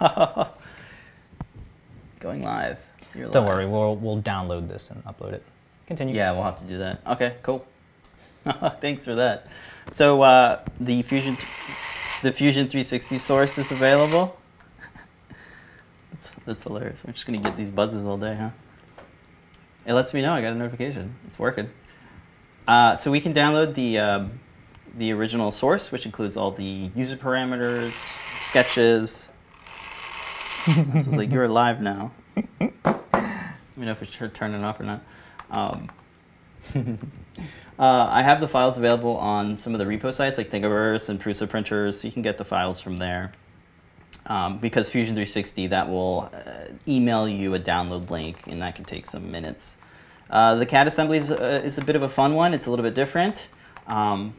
Going live. You're Don't live. worry, we'll we'll download this and upload it. Continue. Yeah, we'll have to do that. Okay, cool. Thanks for that. So uh, the Fusion, the Fusion 360 source is available. that's, that's hilarious. I'm just gonna get these buzzes all day, huh? It lets me know I got a notification. It's working. Uh, so we can download the um, the original source, which includes all the user parameters, sketches. This is like you're alive now. Let me know if it's turning off or not. Um, uh, I have the files available on some of the repo sites like Thingiverse and Prusa printers, you can get the files from there. Um, because Fusion 360, that will uh, email you a download link, and that can take some minutes. Uh, the CAD assembly is, uh, is, a bit of a fun one. It's a little bit different. Um,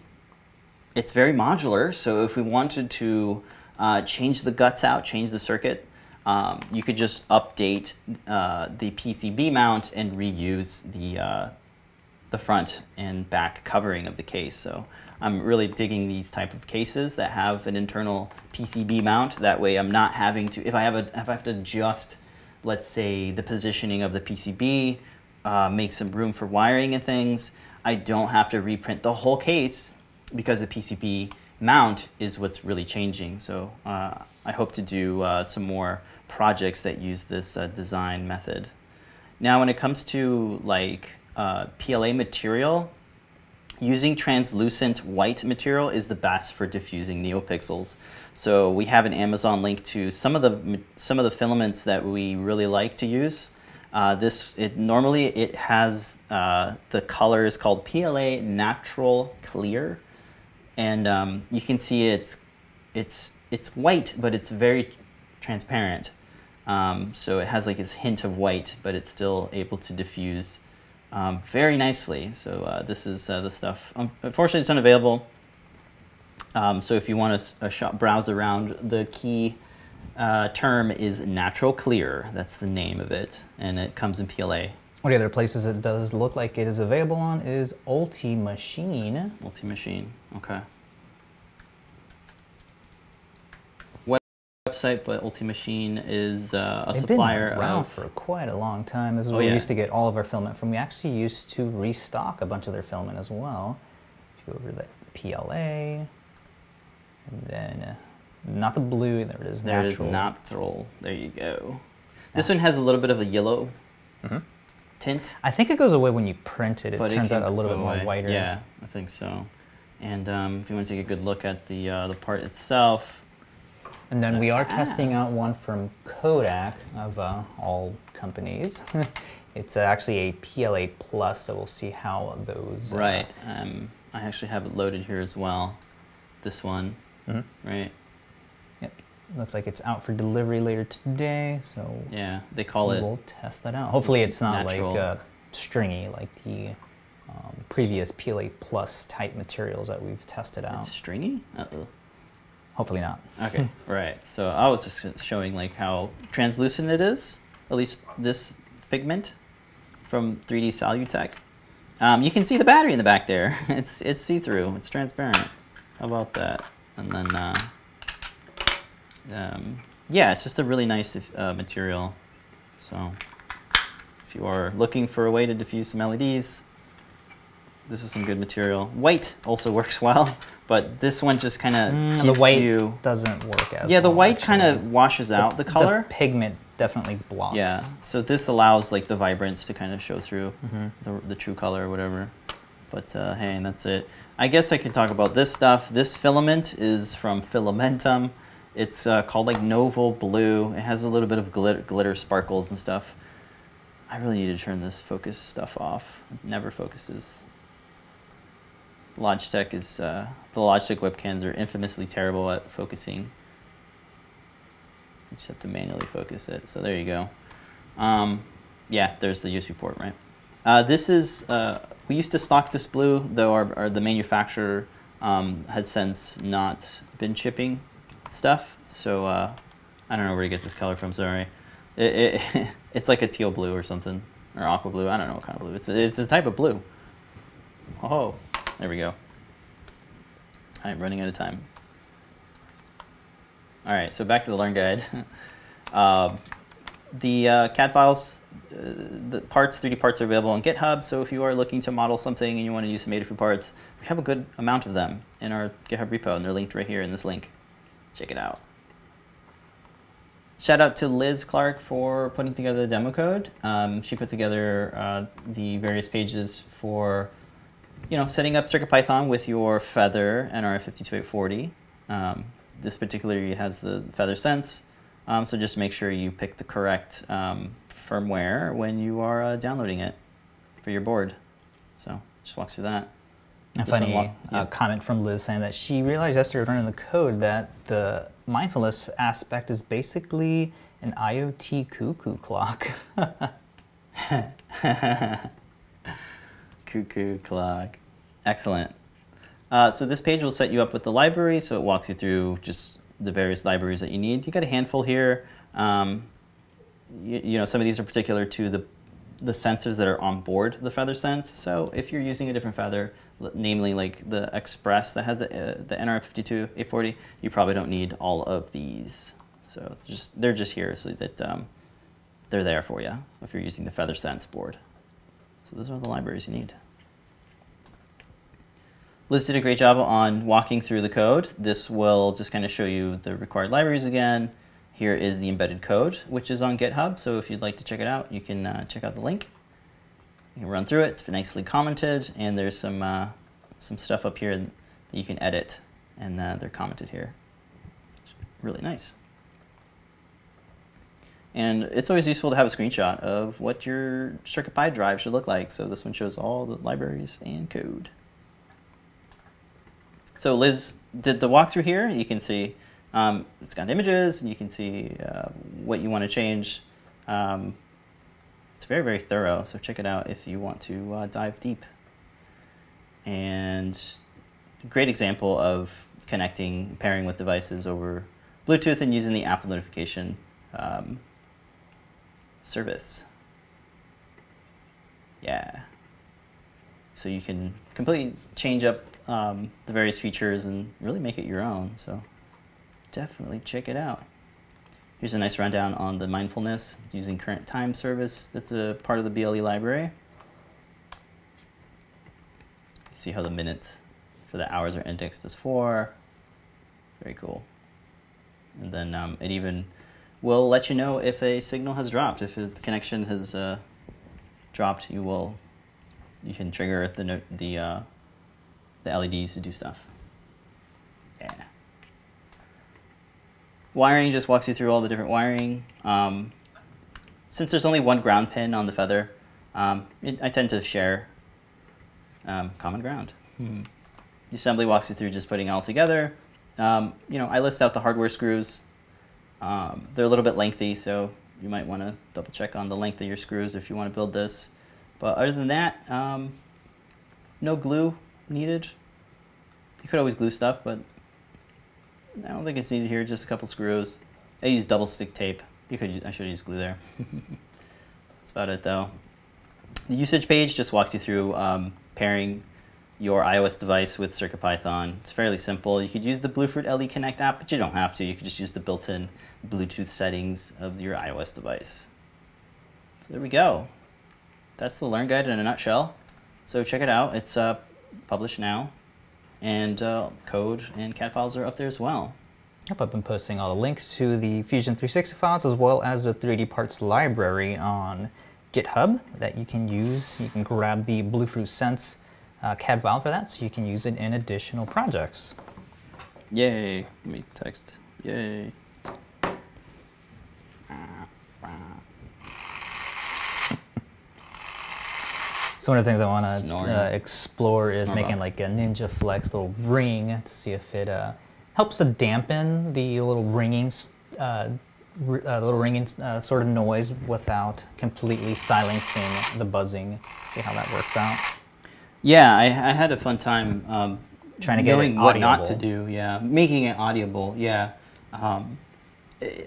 it's very modular, so if we wanted to uh, change the guts out, change the circuit, um, you could just update uh, the PCB mount and reuse the, uh, the front and back covering of the case. So I'm really digging these type of cases that have an internal PCB mount. That way I'm not having to, if I have, a, if I have to adjust, let's say, the positioning of the PCB, uh, make some room for wiring and things, I don't have to reprint the whole case because the PCB mount is what's really changing. So uh, I hope to do uh, some more projects that use this uh, design method. Now, when it comes to like uh, PLA material, using translucent white material is the best for diffusing neopixels. So we have an Amazon link to some of the some of the filaments that we really like to use. Uh, this it normally it has uh, the color is called PLA Natural Clear, and um, you can see it's it's it's white, but it's very transparent. Um, so it has like its hint of white, but it's still able to diffuse um, very nicely. So uh, this is uh, the stuff. Um, unfortunately, it's unavailable. Um, so if you want to shop, browse around, the key uh, term is natural clear. That's the name of it, and it comes in PLA. One of the other places it does look like it is available on is Ultimachine. Ultimachine, okay. Website, but Ultimachine is uh, a They've supplier been around of... for quite a long time. This is oh, where yeah. we used to get all of our filament from. We actually used to restock a bunch of their filament as well. If you go over to the PLA, and then uh, not the blue, there it is, there natural. There it is, natural. There you go. This one has a little bit of a yellow mm -hmm. tint. I think it goes away when you print it. It but turns it out a little bit away. more whiter. Yeah, I think so. And um, if you want to take a good look at the uh, the part itself, and then we are ah. testing out one from Kodak of uh, all companies. it's uh, actually a PLA Plus, so we'll see how those. Uh, right. Um, I actually have it loaded here as well. This one. Mm -hmm. Right. Yep. Looks like it's out for delivery later today, so. Yeah, they call it. We'll test that out. Hopefully, it's not natural. like uh, stringy like the um, previous PLA Plus type materials that we've tested out. It's stringy. Uh -oh. Hopefully not. Okay, right. So I was just showing like how translucent it is, at least this pigment from 3D Solutech. Um, you can see the battery in the back there. It's, it's see-through, it's transparent. How about that? And then, uh, um, yeah, it's just a really nice uh, material. So if you are looking for a way to diffuse some LEDs, this is some good material. White also works well, but this one just kind of mm, the white you... doesn't work as yeah. The white kind of washes out the, the color. The pigment definitely blocks. Yeah. So this allows like the vibrance to kind of show through mm -hmm. the, the true color or whatever. But uh, hey, and that's it. I guess I can talk about this stuff. This filament is from Fillamentum. It's uh, called like Novel Blue. It has a little bit of glitter, glitter sparkles and stuff. I really need to turn this focus stuff off. It never focuses. Logitech is, uh, the Logitech webcams are infamously terrible at focusing. You just have to manually focus it. So there you go. Um, yeah, there's the USB port, right? Uh, this is, uh, we used to stock this blue, though our, our the manufacturer um, has since not been shipping stuff. So uh, I don't know where to get this color from, sorry. It, it it's like a teal blue or something, or aqua blue. I don't know what kind of blue. It's it's a type of blue. Oh. There we go. I'm running out of time. All right, so back to the Learn Guide. uh, the uh, CAD files, uh, the parts, 3D parts are available on GitHub, so if you are looking to model something and you want to use some Adafruit parts, we have a good amount of them in our GitHub repo, and they're linked right here in this link. Check it out. Shout out to Liz Clark for putting together the demo code. Um, she put together uh, the various pages for, you know, setting up CircuitPython with your Feather NRF52840. Um, this particularly has the Feather Sense, um, so just make sure you pick the correct um, firmware when you are uh, downloading it for your board. So just walks through that. A funny uh, yeah. comment from Liz saying that she realized yesterday running the code that the mindfulness aspect is basically an IoT cuckoo clock. cuckoo clock. Excellent. Uh, so this page will set you up with the library, so it walks you through just the various libraries that you need. You got a handful here. Um, you, you, know, some of these are particular to the the sensors that are on board the Feather Sense. So if you're using a different feather, namely like the Express that has the, uh, the NR52 840, you probably don't need all of these. So just they're just here so that um, they're there for you if you're using the Feather Sense board. So those are the libraries you need. Liz did a great job on walking through the code. This will just kind of show you the required libraries again. Here is the embedded code, which is on GitHub. So if you'd like to check it out, you can uh, check out the link. You can run through it. It's been nicely commented, and there's some uh, some stuff up here that you can edit, and uh, they're commented here. It's really nice. And it's always useful to have a screenshot of what your CircuitPy drive should look like. So this one shows all the libraries and code. So Liz did the walkthrough here. You can see um, it's got images, and you can see uh, what you want to change. Um, it's very, very thorough, so check it out if you want to uh, dive deep. And great example of connecting, pairing with devices over Bluetooth and using the Apple notification um, service. Yeah. So you can completely change up um, the various features and really make it your own. So definitely check it out. Here's a nice rundown on the mindfulness using current time service. That's a part of the BLE library. See how the minutes for the hours are indexed as four. Very cool. And then um, it even will let you know if a signal has dropped. If the connection has uh, dropped, you will you can trigger the the uh, the LEDs to do stuff. Yeah. Wiring just walks you through all the different wiring. Um, since there's only one ground pin on the feather, um, it, I tend to share um, common ground. Hmm. The assembly walks you through just putting it all together. Um, you know, I list out the hardware screws. Um, they're a little bit lengthy, so you might want to double check on the length of your screws if you want to build this. But other than that, um, no glue needed. You could always glue stuff, but I don't think it's needed here, just a couple screws. I use double stick tape. You could, I should use glue there. That's about it though. The usage page just walks you through um, pairing your iOS device with CircuitPython. It's fairly simple. You could use the Bluefruit LE Connect app, but you don't have to. You could just use the built-in Bluetooth settings of your iOS device. So there we go. That's the Learn Guide in a nutshell. So check it out. It's uh, published now and uh, code and CAD files are up there as well. Yep, I've been posting all the links to the Fusion 360 files as well as the 3D parts library on GitHub that you can use. You can grab the Bluefruit Sense uh, CAD file for that so you can use it in additional projects. Yay, let me text, yay. So one of the things I want to uh, explore is making box. like a Ninja Flex little ring to see if it uh, helps to dampen the little ringing, uh, uh little ringing uh, sort of noise without completely silencing the buzzing. See how that works out. Yeah, I, I had a fun time um, trying to get knowing what not to do. Yeah, making it audible. Yeah, um,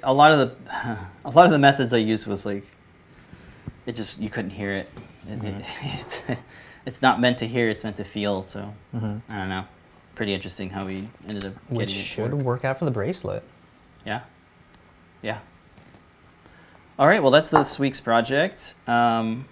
a lot of the a lot of the methods I used was like it just you couldn't hear it. It, mm-hmm. it, it's, it's not meant to hear; it's meant to feel. So mm-hmm. I don't know. Pretty interesting how we ended up Which getting it. should work out for the bracelet. Yeah. Yeah. All right. Well, that's this week's project. Um,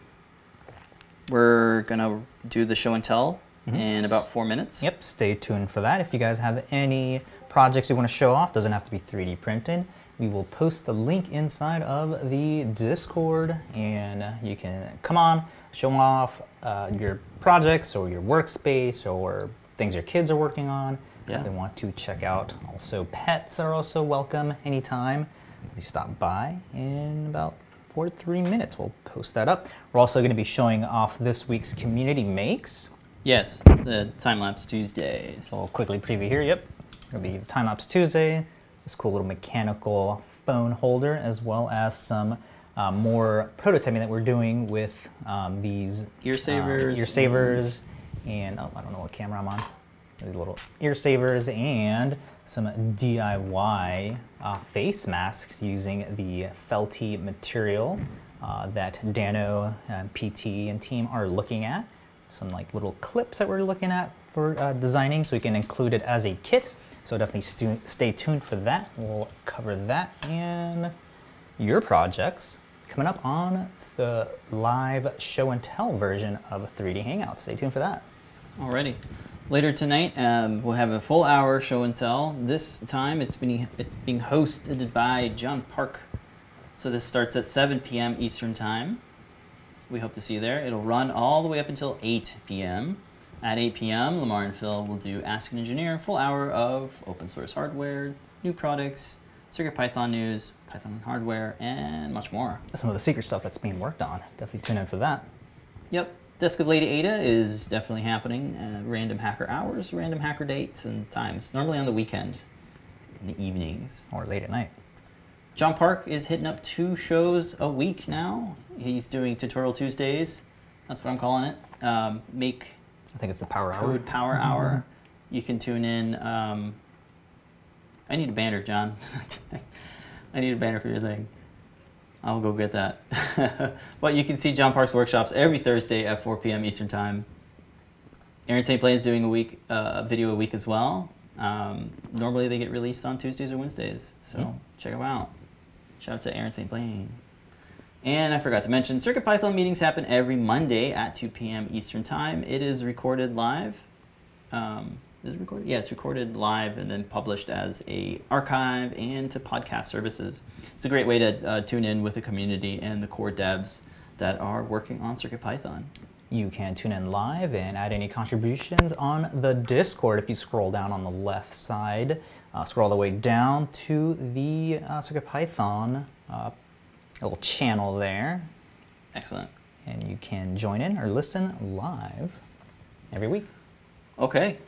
we're gonna do the show and tell mm-hmm. in about four minutes. Yep. Stay tuned for that. If you guys have any projects you want to show off, doesn't have to be 3D printed. We will post the link inside of the Discord, and you can come on, show off uh, your projects or your workspace or things your kids are working on. Yeah. If they want to check out, also pets are also welcome anytime. Please stop by in about four to three minutes. We'll post that up. We're also going to be showing off this week's community makes. Yes, the time lapse Tuesdays. So we'll quickly preview here. Yep, it'll be time lapse Tuesday. This cool little mechanical phone holder, as well as some uh, more prototyping that we're doing with um, these ear savers, um, ear savers, and oh, I don't know what camera I'm on. These little ear savers and some DIY uh, face masks using the felty material uh, that Dano, and PT, and team are looking at. Some like little clips that we're looking at for uh, designing so we can include it as a kit. So definitely stay tuned for that. We'll cover that and your projects coming up on the live show and tell version of 3D Hangouts. Stay tuned for that. Alrighty. Later tonight, um, we'll have a full hour show and tell. This time, it's being it's being hosted by John Park. So this starts at 7 p.m. Eastern Time. We hope to see you there. It'll run all the way up until 8 p.m. At 8 p.m., Limor and Phil will do Ask an Engineer, full hour of open source hardware, new products, CircuitPython news, Python hardware, and much more. Some of the secret stuff that's being worked on. Definitely tune in for that. Yep. Desk of Lady Ada is definitely happening. Uh, random hacker hours, random hacker dates and times. Normally on the weekend, in the evenings. Or late at night. John Park is hitting up two shows a week now. He's doing Tutorial Tuesdays. That's what I'm calling it. Um, make I think it's the Power Hour. Code Power. Hour. You can tune in. Um, I need a banner, John. I need a banner for your thing. I'll go get that. but you can see John Park's workshops every Thursday at 4 p.m. Eastern Time. Erin St. Blaine is doing a week, uh, a video a week as well. Um, normally they get released on Tuesdays or Wednesdays, so mm-hmm. check them out. Shout out to Erin St. Blaine. And I forgot to mention, CircuitPython meetings happen every Monday at 2 p.m. Eastern Time. It is recorded live. Um, is it recorded? Yeah, it's recorded live and then published as a archive and to podcast services. It's a great way to uh, tune in with the community and the core devs that are working on CircuitPython. You can tune in live and add any contributions on the Discord if you scroll down on the left side. Uh, scroll all the way down to the uh, CircuitPython uh, little channel there. Excellent. And you can join in or listen live every week. Okay.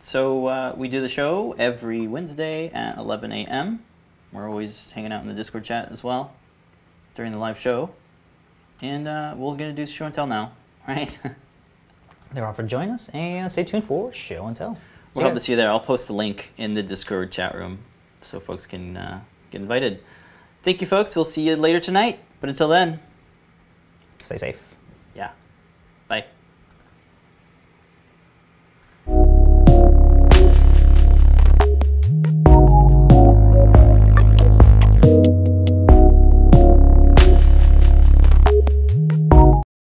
So uh, we do the show every Wednesday at 11 a.m. We're always hanging out in the Discord chat as well during the live show. And uh, we're going to do show and tell now, right? They're on for join us and stay tuned for show and tell. We'll hope to see you there. I'll post the link in the Discord chat room so folks can uh, get invited. Thank you, folks. We'll see you later tonight. But until then, stay safe.